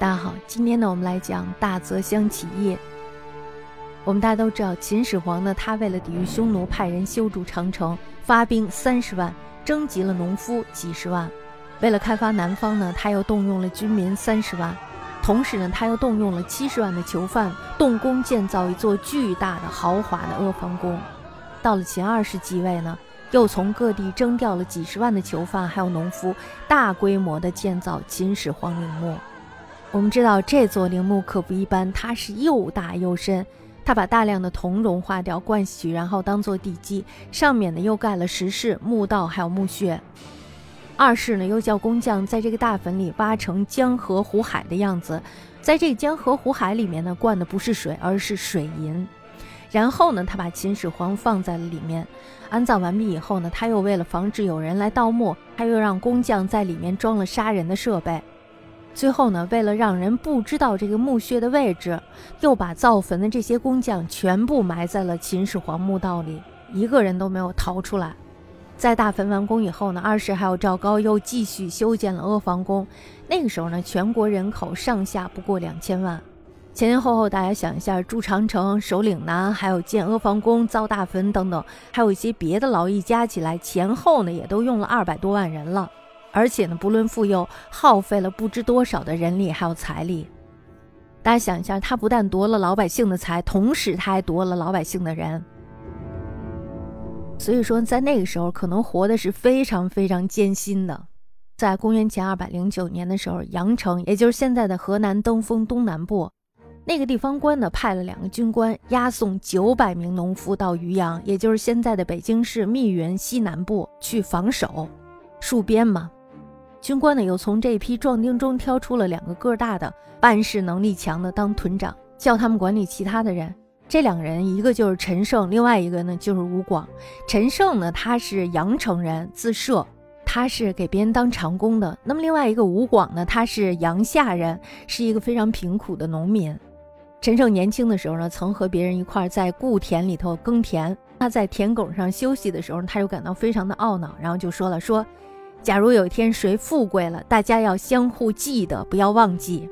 大家好，今天呢，我们来讲大泽乡起义。我们大家都知道，秦始皇呢，他为了抵御匈奴，派人修筑长城，发兵三十万，征集了农夫几十万。为了开发南方呢，他又动用了军民三十万，同时呢，他又动用了七十万的囚犯，动工建造一座巨大的豪华的阿房宫。到了秦二世继位呢，又从各地征调了几十万的囚犯，还有农夫，大规模的建造秦始皇陵墓。我们知道这座陵墓可不一般，它是又大又深。他把大量的铜融化掉灌进去，然后当做地基，上面呢又盖了石室、墓道还有墓穴。二世呢又叫工匠在这个大坟里挖成江河湖海的样子，在这江河湖海里面呢灌的不是水，而是水银。然后呢他把秦始皇放在了里面，安葬完毕以后呢，他又为了防止有人来盗墓，他又让工匠在里面装了杀人的设备。最后呢，为了让人不知道这个墓穴的位置，又把造坟的这些工匠全部埋在了秦始皇墓道里，一个人都没有逃出来。在大坟完工以后呢，二世还有赵高又继续修建了阿房宫。那个时候呢，全国人口上下不过两千万，前前后后大家想一下，筑长城、守岭南，还有建阿房宫、造大坟等等，还有一些别的劳役，加起来前后呢，也都用了二百多万人了。而且呢，不论富幼，耗费了不知多少的人力还有财力。大家想一下，他不但夺了老百姓的财，同时他还夺了老百姓的人。所以说，在那个时候，可能活的是非常非常艰辛的。在公元前二百零九年的时候，阳城，也就是现在的河南登封东南部，那个地方官呢，派了两个军官押送九百名农夫到渔阳，也就是现在的北京市密云西南部去防守戍边嘛。军官呢，又从这批壮丁中挑出了两个个大的、办事能力强的当屯长，叫他们管理其他的人。这两个人，一个就是陈胜，另外一个呢就是吴广。陈胜呢，他是阳城人，自设，他是给别人当长工的。那么另外一个吴广呢，他是阳夏人，是一个非常贫苦的农民。陈胜年轻的时候呢，曾和别人一块在故田里头耕田。他在田埂上休息的时候，他就感到非常的懊恼，然后就说了说。假如有一天谁富贵了，大家要相互记得，不要忘记。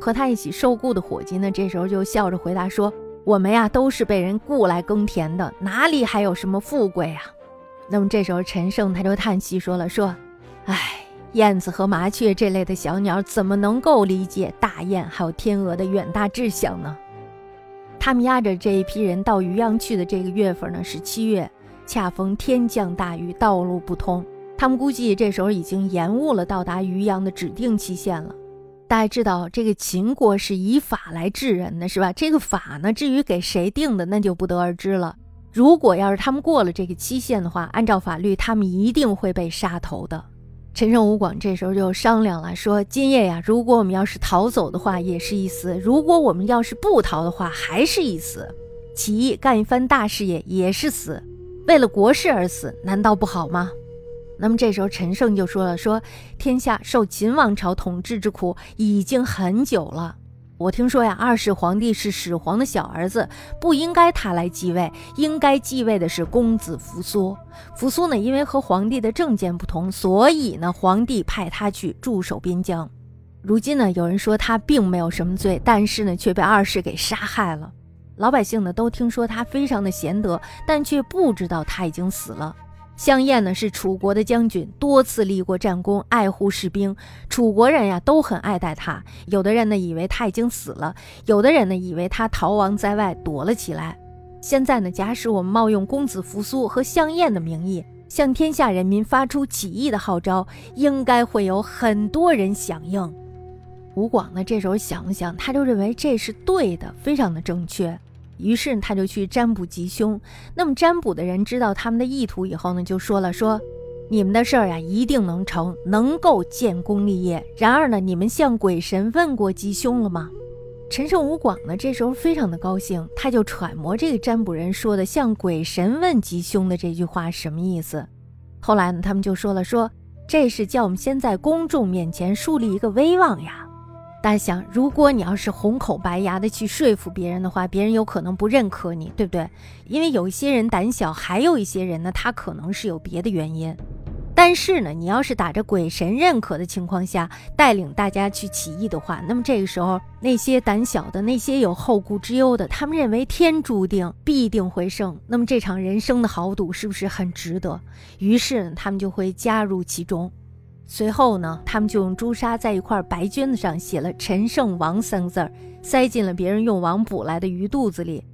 和他一起受雇的伙计呢，这时候就笑着回答说：“我们呀，都是被人雇来耕田的，哪里还有什么富贵啊？”那么这时候陈胜他就叹息说了：“说，哎，燕子和麻雀这类的小鸟怎么能够理解大雁还有天鹅的远大志向呢？”他们押着这一批人到渔阳去的这个月份呢是七月，恰逢天降大雨，道路不通。他们估计这时候已经延误了到达渔阳的指定期限了。大家知道，这个秦国是以法来治人的，是吧？这个法呢，至于给谁定的，那就不得而知了。如果要是他们过了这个期限的话，按照法律，他们一定会被杀头的。陈胜吴广这时候就商量了，说：“今夜呀，如果我们要是逃走的话，也是一死；如果我们要是不逃的话，还是一死。起义干一番大事业也是死，为了国事而死，难道不好吗？”那么这时候，陈胜就说了：“说天下受秦王朝统治之苦已经很久了。我听说呀，二世皇帝是始皇的小儿子，不应该他来继位，应该继位的是公子扶苏。扶苏呢，因为和皇帝的政见不同，所以呢，皇帝派他去驻守边疆。如今呢，有人说他并没有什么罪，但是呢，却被二世给杀害了。老百姓呢，都听说他非常的贤德，但却不知道他已经死了。”项燕呢是楚国的将军，多次立过战功，爱护士兵。楚国人呀都很爱戴他。有的人呢以为他已经死了，有的人呢以为他逃亡在外躲了起来。现在呢，假使我们冒用公子扶苏和项燕的名义，向天下人民发出起义的号召，应该会有很多人响应。吴广呢这时候想了想，他就认为这是对的，非常的正确。于是他就去占卜吉凶。那么占卜的人知道他们的意图以后呢，就说了：“说你们的事儿呀，一定能成，能够建功立业。然而呢，你们向鬼神问过吉凶了吗？”陈胜吴广呢，这时候非常的高兴，他就揣摩这个占卜人说的“向鬼神问吉凶”的这句话什么意思。后来呢，他们就说了：“说这是叫我们先在公众面前树立一个威望呀。”大家想，如果你要是红口白牙的去说服别人的话，别人有可能不认可你，对不对？因为有一些人胆小，还有一些人呢，他可能是有别的原因。但是呢，你要是打着鬼神认可的情况下带领大家去起义的话，那么这个时候那些胆小的、那些有后顾之忧的，他们认为天注定必定会胜，那么这场人生的豪赌是不是很值得？于是呢，他们就会加入其中。随后呢，他们就用朱砂在一块白绢子上写了“陈胜王”三个字儿，塞进了别人用网捕来的鱼肚子里。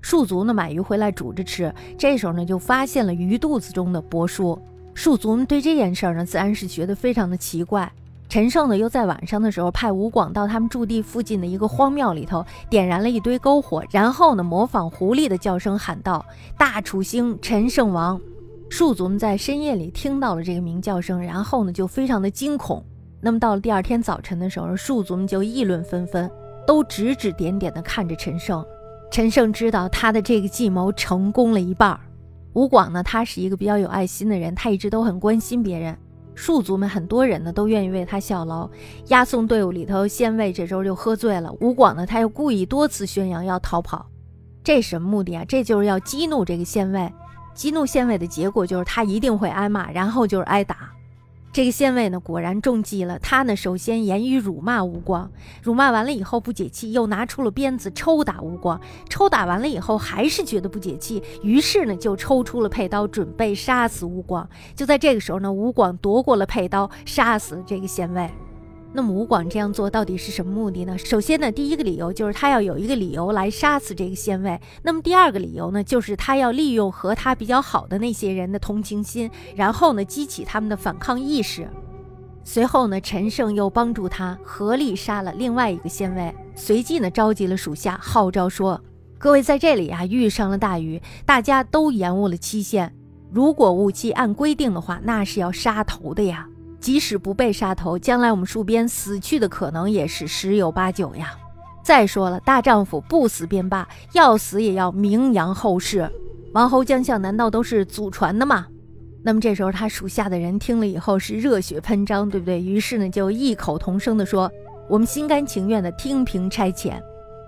戍卒呢买鱼回来煮着吃，这时候呢就发现了鱼肚子中的帛书。戍卒们对这件事儿呢自然是觉得非常的奇怪。陈胜呢又在晚上的时候派吴广到他们驻地附近的一个荒庙里头点燃了一堆篝火，然后呢模仿狐狸的叫声喊道：“大楚兴，陈胜王。”戍卒们在深夜里听到了这个鸣叫声，然后呢就非常的惊恐。那么到了第二天早晨的时候，戍卒们就议论纷纷，都指指点点的看着陈胜。陈胜知道他的这个计谋成功了一半儿。吴广呢，他是一个比较有爱心的人，他一直都很关心别人。戍卒们很多人呢，都愿意为他效劳。押送队伍里头，县尉这周就喝醉了。吴广呢，他又故意多次宣扬要逃跑，这什么目的啊？这就是要激怒这个县尉。激怒县尉的结果就是他一定会挨骂，然后就是挨打。这个县尉呢，果然中计了。他呢，首先言语辱骂吴广，辱骂完了以后不解气，又拿出了鞭子抽打吴广。抽打完了以后，还是觉得不解气，于是呢，就抽出了佩刀，准备杀死吴广。就在这个时候呢，吴广夺过了佩刀，杀死这个县尉。那么吴广这样做到底是什么目的呢？首先呢，第一个理由就是他要有一个理由来杀死这个县尉。那么第二个理由呢，就是他要利用和他比较好的那些人的同情心，然后呢，激起他们的反抗意识。随后呢，陈胜又帮助他合力杀了另外一个县尉。随即呢，召集了属下，号召说：“各位在这里啊，遇上了大雨，大家都延误了期限。如果误期按规定的话，那是要杀头的呀。”即使不被杀头，将来我们戍边死去的可能也是十有八九呀。再说了，大丈夫不死便罢，要死也要名扬后世。王侯将相难道都是祖传的吗？那么这时候他属下的人听了以后是热血喷张，对不对？于是呢就异口同声的说：“我们心甘情愿的听凭差遣。”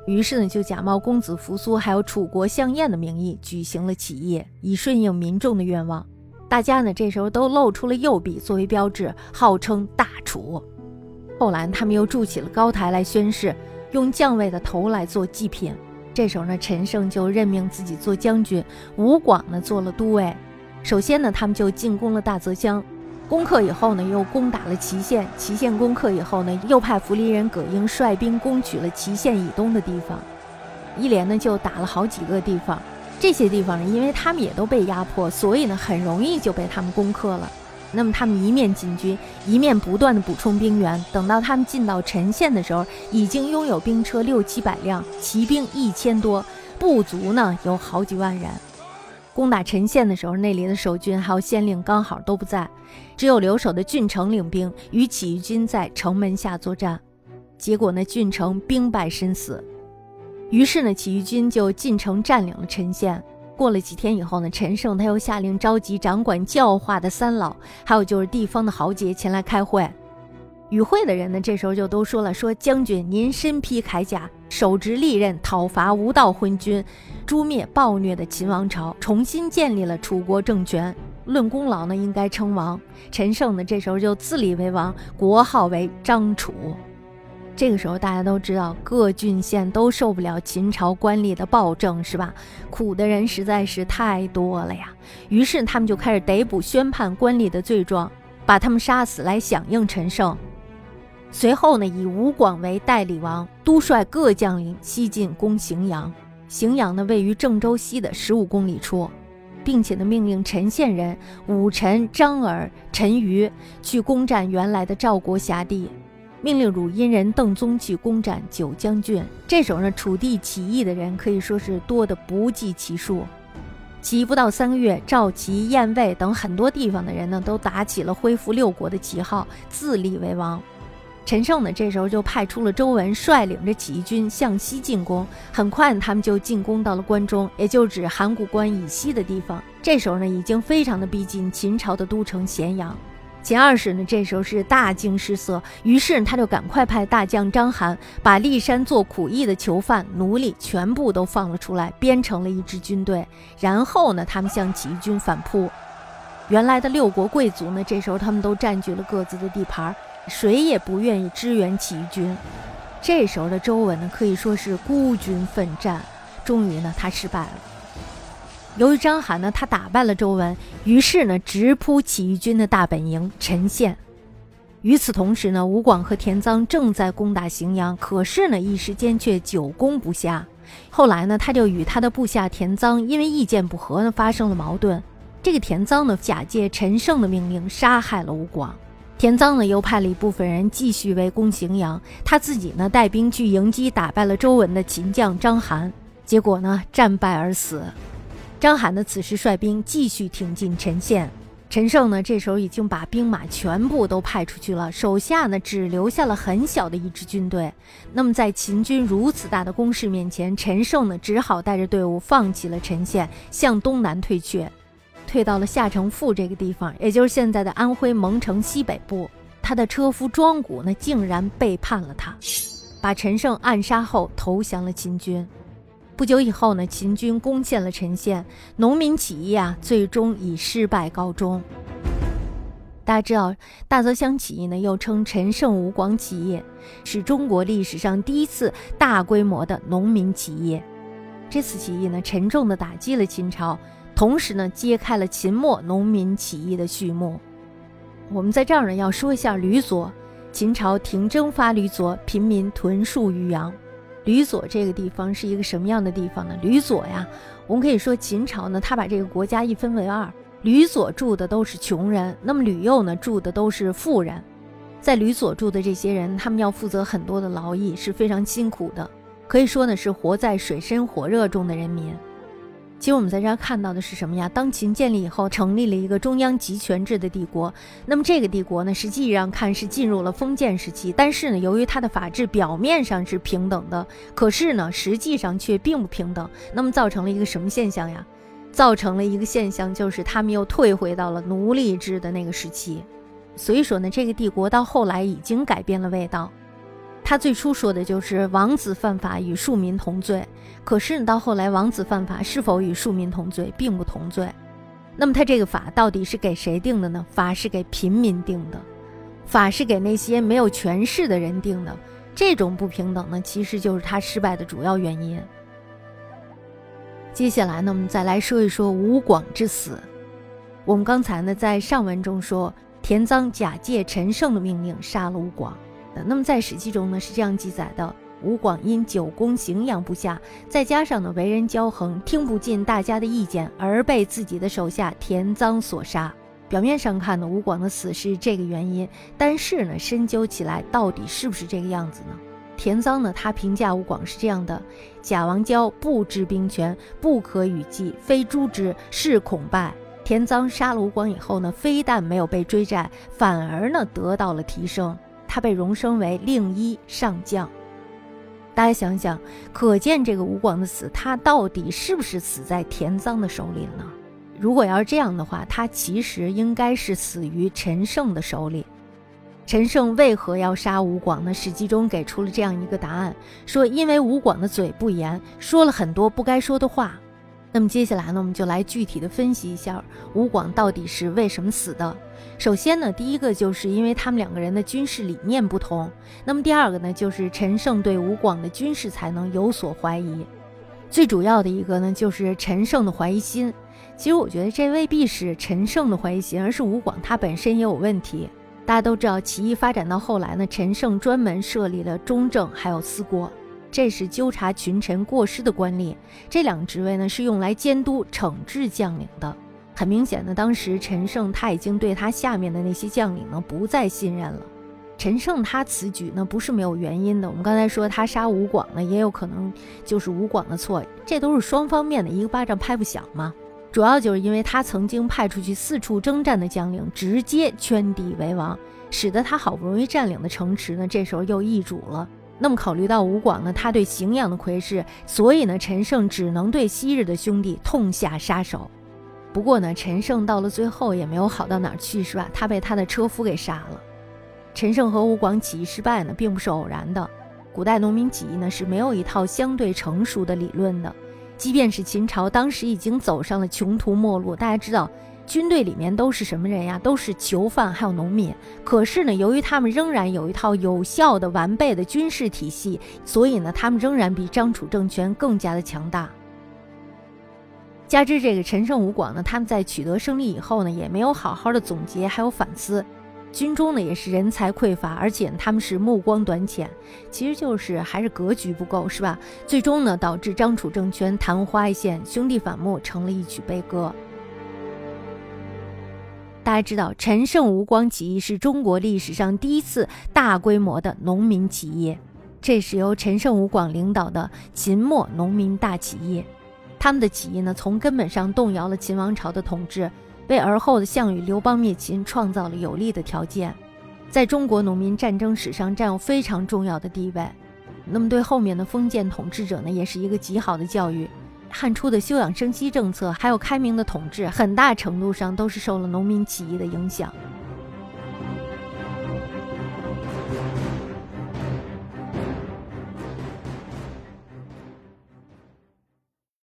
于是呢就假冒公子扶苏还有楚国相燕的名义举行了起义，以顺应民众的愿望。大家呢，这时候都露出了右臂作为标志，号称大楚。后来他们又筑起了高台来宣誓，用将尉的头来做祭品。这时候呢，陈胜就任命自己做将军，吴广呢做了都尉。首先呢，他们就进攻了大泽乡，攻克以后呢，又攻打了祁县。祁县攻克以后呢，又派扶离人葛英率兵攻取了祁县以东的地方，一连呢就打了好几个地方。这些地方呢，因为他们也都被压迫，所以呢，很容易就被他们攻克了。那么他们一面进军，一面不断的补充兵员。等到他们进到陈县的时候，已经拥有兵车六七百辆，骑兵一千多，部族呢有好几万人。攻打陈县的时候，那里的守军还有县令刚好都不在，只有留守的郡城领兵与起义军在城门下作战。结果呢，郡城兵败身死。于是呢，起义军就进城占领了陈县。过了几天以后呢，陈胜他又下令召集掌管教化的三老，还有就是地方的豪杰前来开会。与会的人呢，这时候就都说了：“说将军您身披铠甲，手执利刃，讨伐无道昏君，诛灭暴虐的秦王朝，重新建立了楚国政权。论功劳呢，应该称王。”陈胜呢，这时候就自立为王，国号为张楚。这个时候，大家都知道各郡县都受不了秦朝官吏的暴政，是吧？苦的人实在是太多了呀。于是他们就开始逮捕宣判官吏的罪状，把他们杀死来响应陈胜。随后呢，以吴广为代理王，督率各将领西进攻荥阳。荥阳呢，位于郑州西的十五公里处，并且呢，命令陈县人武臣张耳、陈余去攻占原来的赵国辖地。命令汝阴人邓宗去攻占九江郡。这时候呢，楚地起义的人可以说是多得不计其数。起义不到三个月，赵、齐、燕、魏等很多地方的人呢，都打起了恢复六国的旗号，自立为王。陈胜呢，这时候就派出了周文，率领着起义军向西进攻。很快，他们就进攻到了关中，也就指函谷关以西的地方。这时候呢，已经非常的逼近秦朝的都城咸阳。秦二世呢，这时候是大惊失色，于是他就赶快派大将章邯把骊山做苦役的囚犯、奴隶全部都放了出来，编成了一支军队。然后呢，他们向起义军反扑。原来的六国贵族呢，这时候他们都占据了各自的地盘，谁也不愿意支援起义军。这时候的周文呢，可以说是孤军奋战，终于呢，他失败了。由于章邯呢，他打败了周文，于是呢，直扑起义军的大本营陈县。与此同时呢，吴广和田臧正在攻打荥阳，可是呢，一时间却久攻不下。后来呢，他就与他的部下田臧因为意见不合呢，发生了矛盾。这个田臧呢，假借陈胜的命令杀害了吴广。田臧呢，又派了一部分人继续围攻荥阳，他自己呢，带兵去迎击打败了周文的秦将章邯，结果呢，战败而死。章邯呢，此时率兵继续挺进陈县。陈胜呢，这时候已经把兵马全部都派出去了，手下呢只留下了很小的一支军队。那么在秦军如此大的攻势面前，陈胜呢只好带着队伍放弃了陈县，向东南退却，退到了夏城父这个地方，也就是现在的安徽蒙城西北部。他的车夫庄贾呢竟然背叛了他，把陈胜暗杀后投降了秦军。不久以后呢，秦军攻陷了陈县，农民起义啊，最终以失败告终。大家知道，大泽乡起义呢，又称陈胜吴广起义，是中国历史上第一次大规模的农民起义。这次起义呢，沉重地打击了秦朝，同时呢，揭开了秦末农民起义的序幕。我们在这儿呢，要说一下吕佐，秦朝停征发吕佐，平民屯戍渔阳。吕左这个地方是一个什么样的地方呢？吕左呀，我们可以说秦朝呢，他把这个国家一分为二，吕左住的都是穷人，那么吕右呢住的都是富人。在吕左住的这些人，他们要负责很多的劳役，是非常辛苦的，可以说呢是活在水深火热中的人民。其实我们在这儿看到的是什么呀？当秦建立以后，成立了一个中央集权制的帝国。那么这个帝国呢，实际上看是进入了封建时期，但是呢，由于它的法制表面上是平等的，可是呢，实际上却并不平等。那么造成了一个什么现象呀？造成了一个现象，就是他们又退回到了奴隶制的那个时期。所以说呢，这个帝国到后来已经改变了味道。他最初说的就是王子犯法与庶民同罪，可是呢，到后来王子犯法是否与庶民同罪，并不同罪。那么他这个法到底是给谁定的呢？法是给平民定的，法是给那些没有权势的人定的。这种不平等呢，其实就是他失败的主要原因。接下来呢，我们再来说一说吴广之死。我们刚才呢在上文中说，田臧假借陈胜的命令杀了吴广。那么在《史记》中呢是这样记载的：吴广因久攻荥阳不下，再加上呢为人骄横，听不进大家的意见，而被自己的手下田臧所杀。表面上看呢，吴广的死是这个原因，但是呢深究起来，到底是不是这个样子呢？田臧呢他评价吴广是这样的：贾王骄不知兵权，不可与计，非诛之，是恐败。田臧杀了吴广以后呢，非但没有被追债，反而呢得到了提升。他被荣升为令一上将，大家想想，可见这个吴广的死，他到底是不是死在田臧的手里呢？如果要是这样的话，他其实应该是死于陈胜的手里。陈胜为何要杀吴广呢？史记中给出了这样一个答案，说因为吴广的嘴不严，说了很多不该说的话。那么接下来呢，我们就来具体的分析一下吴广到底是为什么死的。首先呢，第一个就是因为他们两个人的军事理念不同。那么第二个呢，就是陈胜对吴广的军事才能有所怀疑。最主要的一个呢，就是陈胜的怀疑心。其实我觉得这未必是陈胜的怀疑心，而是吴广他本身也有问题。大家都知道，起义发展到后来呢，陈胜专门设立了中正还有司国。这是纠察群臣过失的官吏，这两个职位呢是用来监督惩治将领的。很明显呢，当时陈胜他已经对他下面的那些将领呢不再信任了。陈胜他此举呢不是没有原因的。我们刚才说他杀吴广呢，也有可能就是吴广的错，这都是双方面的一个巴掌拍不响嘛。主要就是因为他曾经派出去四处征战的将领直接圈地为王，使得他好不容易占领的城池呢，这时候又易主了。那么考虑到吴广呢，他对荥阳的窥视，所以呢，陈胜只能对昔日的兄弟痛下杀手。不过呢，陈胜到了最后也没有好到哪儿去，是吧？他被他的车夫给杀了。陈胜和吴广起义失败呢，并不是偶然的。古代农民起义呢是没有一套相对成熟的理论的，即便是秦朝当时已经走上了穷途末路，大家知道，军队里面都是什么人呀？都是囚犯，还有农民。可是呢，由于他们仍然有一套有效的、完备的军事体系，所以呢，他们仍然比张楚政权更加的强大。加之这个陈胜吴广呢，他们在取得胜利以后呢，也没有好好的总结还有反思，军中呢也是人才匮乏，而且他们是目光短浅，其实就是还是格局不够，是吧？最终呢，导致张楚政权昙花一现，兄弟反目成了一曲悲歌。大家知道，陈胜吴广起义是中国历史上第一次大规模的农民起义，这是由陈胜吴广领导的秦末农民大起义。他们的起义呢，从根本上动摇了秦王朝的统治，为而后的项羽、刘邦灭秦创造了有利的条件，在中国农民战争史上占有非常重要的地位。那么对后面的封建统治者呢，也是一个极好的教育。汉初的休养生息政策，还有开明的统治，很大程度上都是受了农民起义的影响。